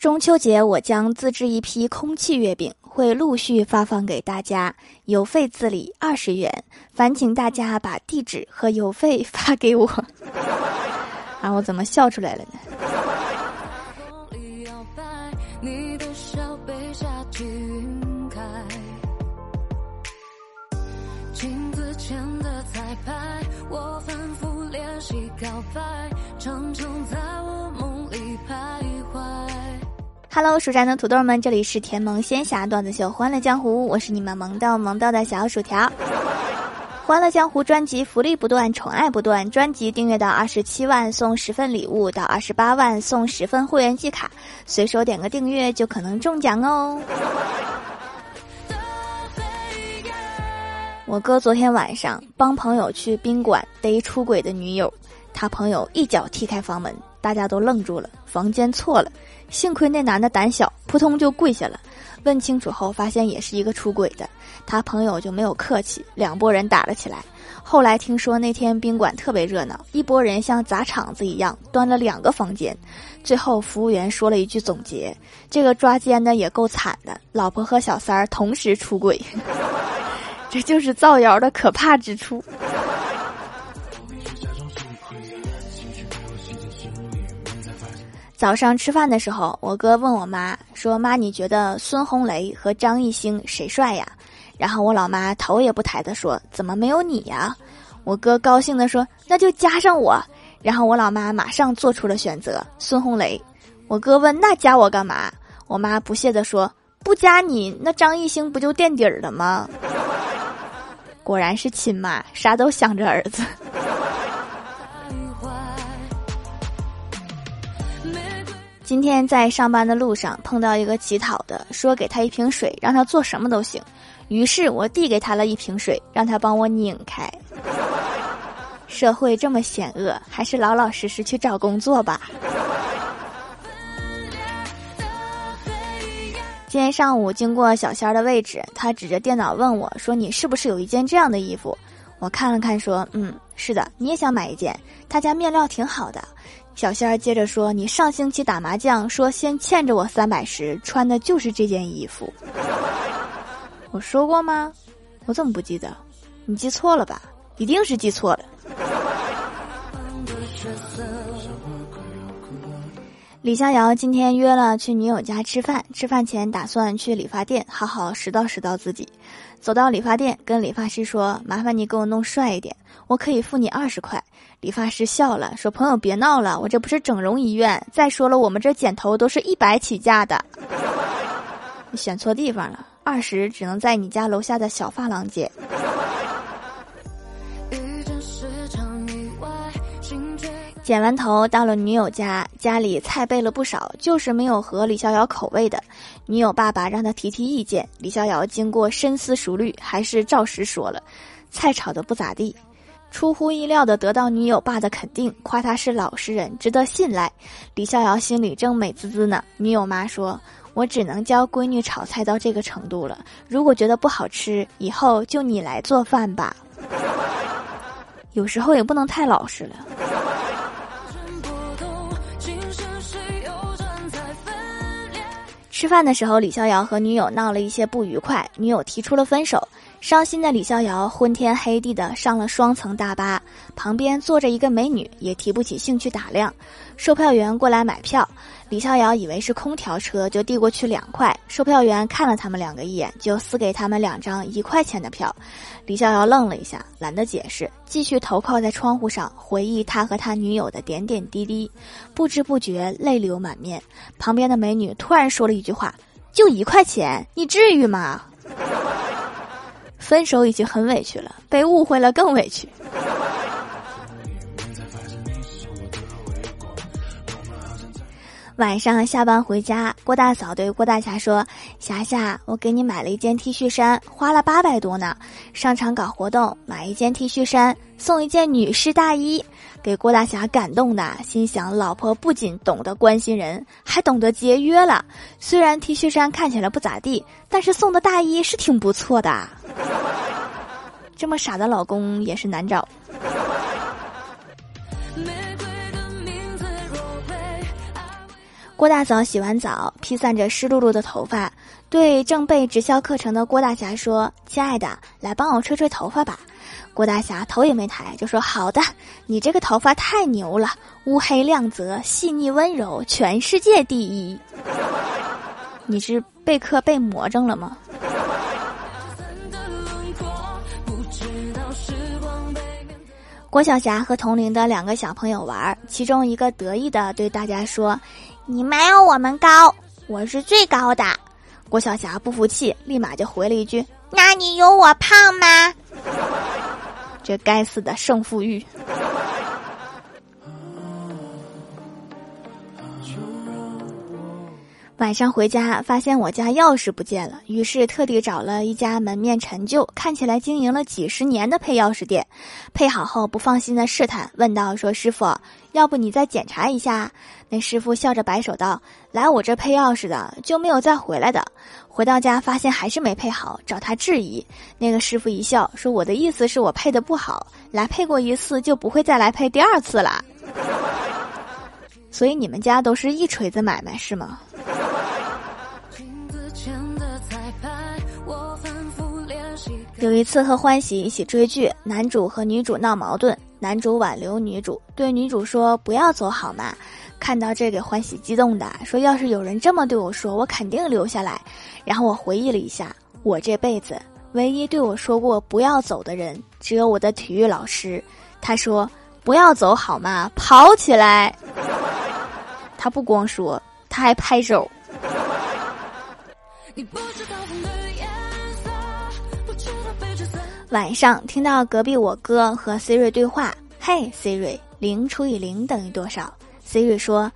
中秋节我将自制一批空气月饼，会陆续发放给大家，邮费自理二十元，烦请大家把地址和邮费 发给我。啊，我怎么笑出来了呢告白，长城在我梦里徘徊？Hello，蜀山的土豆们，这里是甜萌仙侠段子秀《欢乐江湖》，我是你们萌到萌到的小薯条。《欢乐江湖》专辑福利不断，宠爱不断。专辑订阅到二十七万送十份礼物，到二十八万送十份会员季卡，随手点个订阅就可能中奖哦。我哥昨天晚上帮朋友去宾馆逮出轨的女友，他朋友一脚踢开房门，大家都愣住了，房间错了。幸亏那男的胆小，扑通就跪下了。问清楚后，发现也是一个出轨的。他朋友就没有客气，两拨人打了起来。后来听说那天宾馆特别热闹，一拨人像砸场子一样端了两个房间。最后服务员说了一句总结：“这个抓奸的也够惨的，老婆和小三儿同时出轨，这就是造谣的可怕之处。”早上吃饭的时候，我哥问我妈说：“妈，你觉得孙红雷和张艺兴谁帅呀？”然后我老妈头也不抬的说：“怎么没有你呀？”我哥高兴的说：“那就加上我。”然后我老妈马上做出了选择：孙红雷。我哥问：“那加我干嘛？”我妈不屑的说：“不加你，那张艺兴不就垫底儿了吗？”果然是亲妈，啥都想着儿子。今天在上班的路上碰到一个乞讨的，说给他一瓶水，让他做什么都行。于是我递给他了一瓶水，让他帮我拧开。社会这么险恶，还是老老实实去找工作吧。今天上午经过小仙儿的位置，他指着电脑问我说：“你是不是有一件这样的衣服？”我看了看，说：“嗯，是的，你也想买一件？他家面料挺好的。”小仙儿接着说：“你上星期打麻将说先欠着我三百时，穿的就是这件衣服。我说过吗？我怎么不记得？你记错了吧？一定是记错了。”李逍遥今天约了去女友家吃饭，吃饭前打算去理发店好好拾掇拾掇自己。走到理发店，跟理发师说：“麻烦你给我弄帅一点，我可以付你二十块。”理发师笑了，说：“朋友别闹了，我这不是整容医院。再说了，我们这剪头都是一百起价的。你选错地方了，二十只能在你家楼下的小发廊剪。”剪完头到了女友家，家里菜备了不少，就是没有合李逍遥口味的。女友爸爸让他提提意见，李逍遥经过深思熟虑，还是照实说了：“菜炒的不咋地。”出乎意料的得到女友爸的肯定，夸他是老实人，值得信赖。李逍遥心里正美滋滋呢。女友妈说：“我只能教闺女炒菜到这个程度了，如果觉得不好吃，以后就你来做饭吧。”有时候也不能太老实了。吃饭的时候，李逍遥和女友闹了一些不愉快，女友提出了分手。伤心的李逍遥昏天黑地的上了双层大巴，旁边坐着一个美女，也提不起兴趣打量。售票员过来买票，李逍遥以为是空调车，就递过去两块。售票员看了他们两个一眼，就撕给他们两张一块钱的票。李逍遥愣了一下，懒得解释，继续头靠在窗户上回忆他和他女友的点点滴滴，不知不觉泪流满面。旁边的美女突然说了一句话：“就一块钱，你至于吗？”分手已经很委屈了，被误会了更委屈。晚上下班回家，郭大嫂对郭大侠说：“霞霞，我给你买了一件 T 恤衫，花了八百多呢。商场搞活动，买一件 T 恤衫送一件女士大衣，给郭大侠感动的，心想老婆不仅懂得关心人，还懂得节约了。虽然 T 恤衫看起来不咋地，但是送的大衣是挺不错的。这么傻的老公也是难找。”郭大嫂洗完澡，披散着湿漉漉的头发，对正备直销课程的郭大侠说：“亲爱的，来帮我吹吹头发吧。”郭大侠头也没抬就说：“好的，你这个头发太牛了，乌黑亮泽，细腻温柔，全世界第一。你是备课被魔怔了吗？”郭晓霞和同龄的两个小朋友玩，其中一个得意的对大家说：“你没有我们高，我是最高的。”郭晓霞不服气，立马就回了一句：“那你有我胖吗？”这该死的胜负欲。晚上回家，发现我家钥匙不见了，于是特地找了一家门面陈旧、看起来经营了几十年的配钥匙店。配好后，不放心的试探，问道：“说师傅，要不你再检查一下？”那师傅笑着摆手道：“来我这配钥匙的就没有再回来的。”回到家发现还是没配好，找他质疑。那个师傅一笑说：“我的意思是我配的不好，来配过一次就不会再来配第二次了。”所以你们家都是一锤子买卖是吗？有一次和欢喜一起追剧，男主和女主闹矛盾，男主挽留女主，对女主说：“不要走好吗？”看到这给欢喜激动的说：“要是有人这么对我说，我肯定留下来。”然后我回忆了一下，我这辈子唯一对我说过“不要走”的人，只有我的体育老师。他说：“不要走好吗？跑起来！”他不光说，他还拍手。晚上听到隔壁我哥和 Siri 对话：“嘿，Siri，零除以零等于多少？”Siri 说：“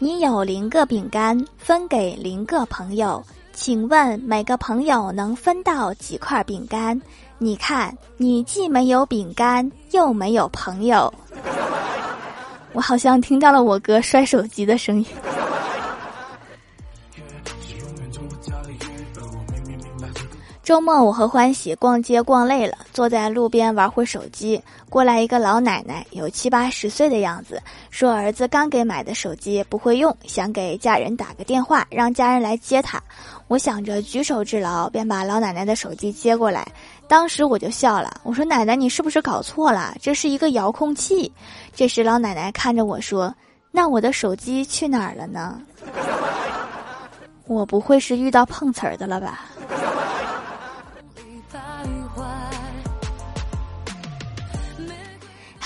你有零个饼干，分给零个朋友，请问每个朋友能分到几块饼干？你看，你既没有饼干，又没有朋友。”我好像听到了我哥摔手机的声音。周末，我和欢喜逛街逛累了，坐在路边玩会手机。过来一个老奶奶，有七八十岁的样子，说儿子刚给买的手机不会用，想给家人打个电话，让家人来接他。我想着举手之劳，便把老奶奶的手机接过来。当时我就笑了，我说：“奶奶，你是不是搞错了？这是一个遥控器。”这时老奶奶看着我说：“那我的手机去哪儿了呢？” 我不会是遇到碰瓷儿的了吧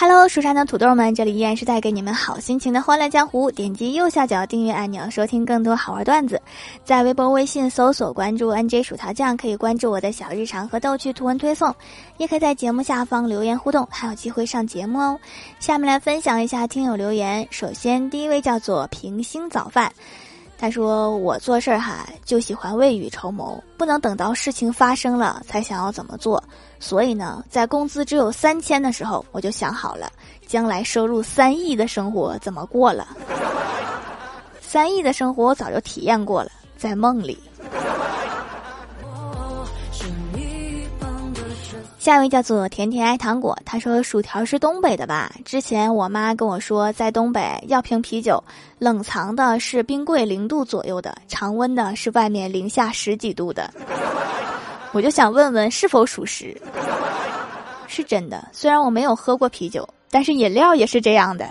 ？Hello，蜀山的土豆们，这里依然是带给你们好心情的欢乐江湖。点击右下角订阅按钮，收听更多好玩段子。在微博、微信搜索关注 “nj 薯条酱”，可以关注我的小日常和逗趣图文推送，也可以在节目下方留言互动，还有机会上节目哦。下面来分享一下听友留言。首先，第一位叫做平星早饭。他说：“我做事儿哈，就喜欢未雨绸缪，不能等到事情发生了才想要怎么做。所以呢，在工资只有三千的时候，我就想好了，将来收入三亿的生活怎么过了。三亿的生活我早就体验过了，在梦里。”下一位叫做甜甜爱糖果，他说薯条是东北的吧？之前我妈跟我说，在东北要瓶啤酒，冷藏的是冰柜零度左右的，常温的是外面零下十几度的。我就想问问是否属实？是真的，虽然我没有喝过啤酒，但是饮料也是这样的。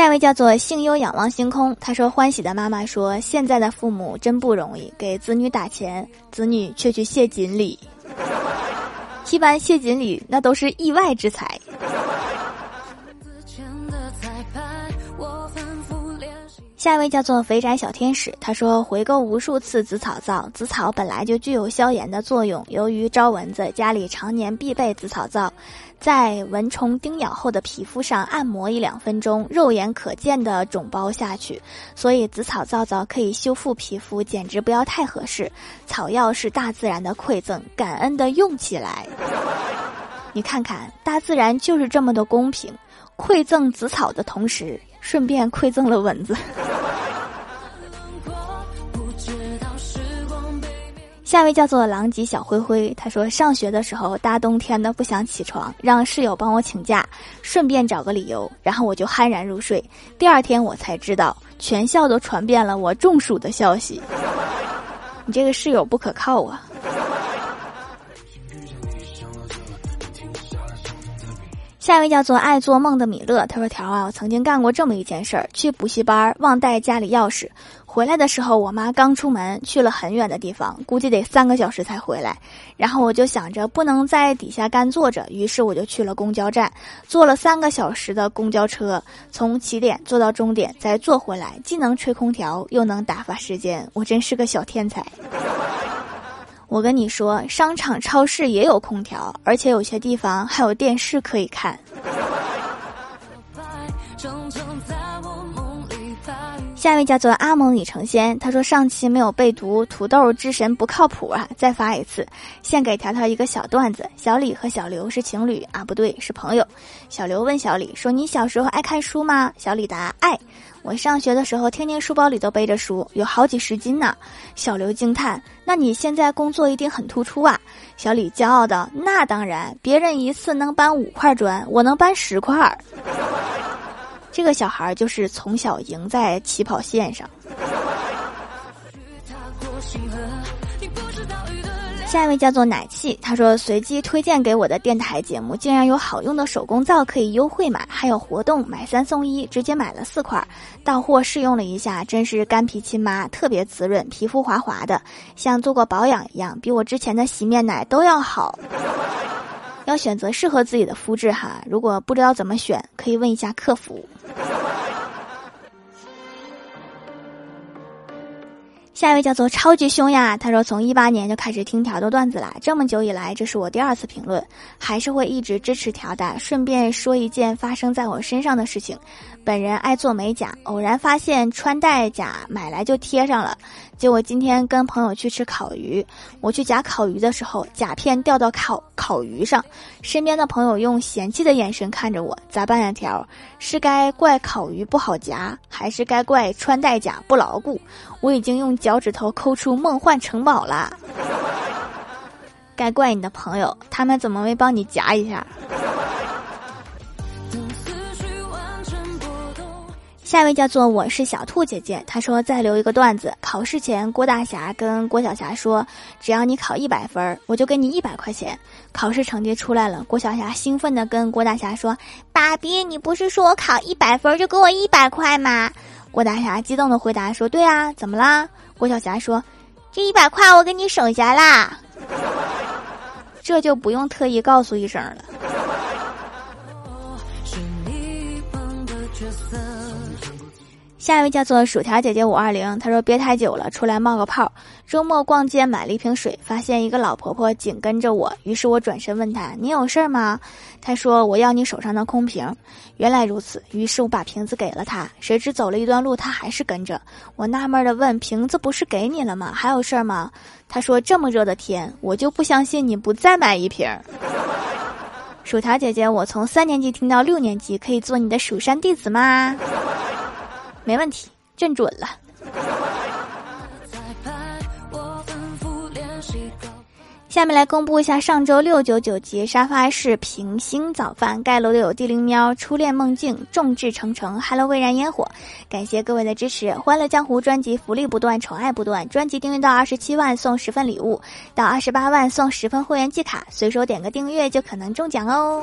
下一位叫做幸优仰望星空，他说：“欢喜的妈妈说，现在的父母真不容易，给子女打钱，子女却去谢锦鲤。一般谢锦鲤那都是意外之财。”下一位叫做肥宅小天使，他说回购无数次紫草皂，紫草本来就具有消炎的作用，由于招蚊子，家里常年必备紫草皂，在蚊虫叮咬后的皮肤上按摩一两分钟，肉眼可见的肿包下去，所以紫草皂皂可以修复皮肤，简直不要太合适。草药是大自然的馈赠，感恩的用起来。你看看，大自然就是这么的公平，馈赠紫草的同时。顺便馈赠了蚊子。下一位叫做狼藉小灰灰，他说上学的时候大冬天的不想起床，让室友帮我请假，顺便找个理由，然后我就酣然入睡。第二天我才知道，全校都传遍了我中暑的消息。你这个室友不可靠啊！下一位叫做爱做梦的米勒，他说：“条啊，我曾经干过这么一件事儿，去补习班忘带家里钥匙，回来的时候我妈刚出门，去了很远的地方，估计得三个小时才回来。然后我就想着不能在底下干坐着，于是我就去了公交站，坐了三个小时的公交车，从起点坐到终点，再坐回来，既能吹空调，又能打发时间，我真是个小天才。”我跟你说，商场、超市也有空调，而且有些地方还有电视可以看。下一位叫做阿蒙已成仙，他说上期没有被读，土豆之神不靠谱啊！再发一次，献给条条一个小段子：小李和小刘是情侣啊，不对，是朋友。小刘问小李说：“你小时候爱看书吗？”小李答：“爱。”我上学的时候，天天书包里都背着书，有好几十斤呢。小刘惊叹：“那你现在工作一定很突出啊？”小李骄傲的：“那当然，别人一次能搬五块砖，我能搬十块。”这个小孩就是从小赢在起跑线上。下一位叫做奶气，他说随机推荐给我的电台节目竟然有好用的手工皂可以优惠买，还有活动买三送一，直接买了四块，到货试用了一下，真是干皮亲妈，特别滋润，皮肤滑滑的，像做过保养一样，比我之前的洗面奶都要好。要选择适合自己的肤质哈，如果不知道怎么选，可以问一下客服。下一位叫做超级凶呀，他说从一八年就开始听条的段子啦，这么久以来这是我第二次评论，还是会一直支持条的。顺便说一件发生在我身上的事情，本人爱做美甲，偶然发现穿戴甲买来就贴上了，结果今天跟朋友去吃烤鱼，我去夹烤鱼的时候，甲片掉到烤烤鱼上，身边的朋友用嫌弃的眼神看着我，咋办呀？条是该怪烤鱼不好夹，还是该怪穿戴甲不牢固？我已经用脚。趾头抠出梦幻城堡啦！该怪你的朋友，他们怎么没帮你夹一下？下一位叫做我是小兔姐姐，她说再留一个段子。考试前，郭大侠跟郭晓霞说：“只要你考一百分，我就给你一百块钱。”考试成绩出来了，郭晓霞兴奋的跟郭大侠说：“爸比，你不是说我考一百分就给我一百块吗？”郭大侠激动的回答说：“对啊，怎么啦？”郭晓霞说：“这一百块我给你省下啦，这就不用特意告诉一声了。”下一位叫做薯条姐姐五二零，她说憋太久了，出来冒个泡。周末逛街买了一瓶水，发现一个老婆婆紧跟着我，于是我转身问她：“你有事儿吗？”她说：“我要你手上的空瓶。”原来如此，于是我把瓶子给了她。谁知走了一段路，她还是跟着我，纳闷的问：“瓶子不是给你了吗？还有事儿吗？”她说：“这么热的天，我就不相信你不再买一瓶。”薯条姐姐，我从三年级听到六年级，可以做你的蜀山弟子吗？没问题，正准了。下面来公布一下上周六九九级沙发是平星早饭盖楼的有地灵喵、初恋梦境、众志成城、Hello 蔚然烟火，感谢各位的支持！欢乐江湖专辑福利不断，宠爱不断，专辑订阅到二十七万送十份礼物，到二十八万送十份会员季卡，随手点个订阅就可能中奖哦。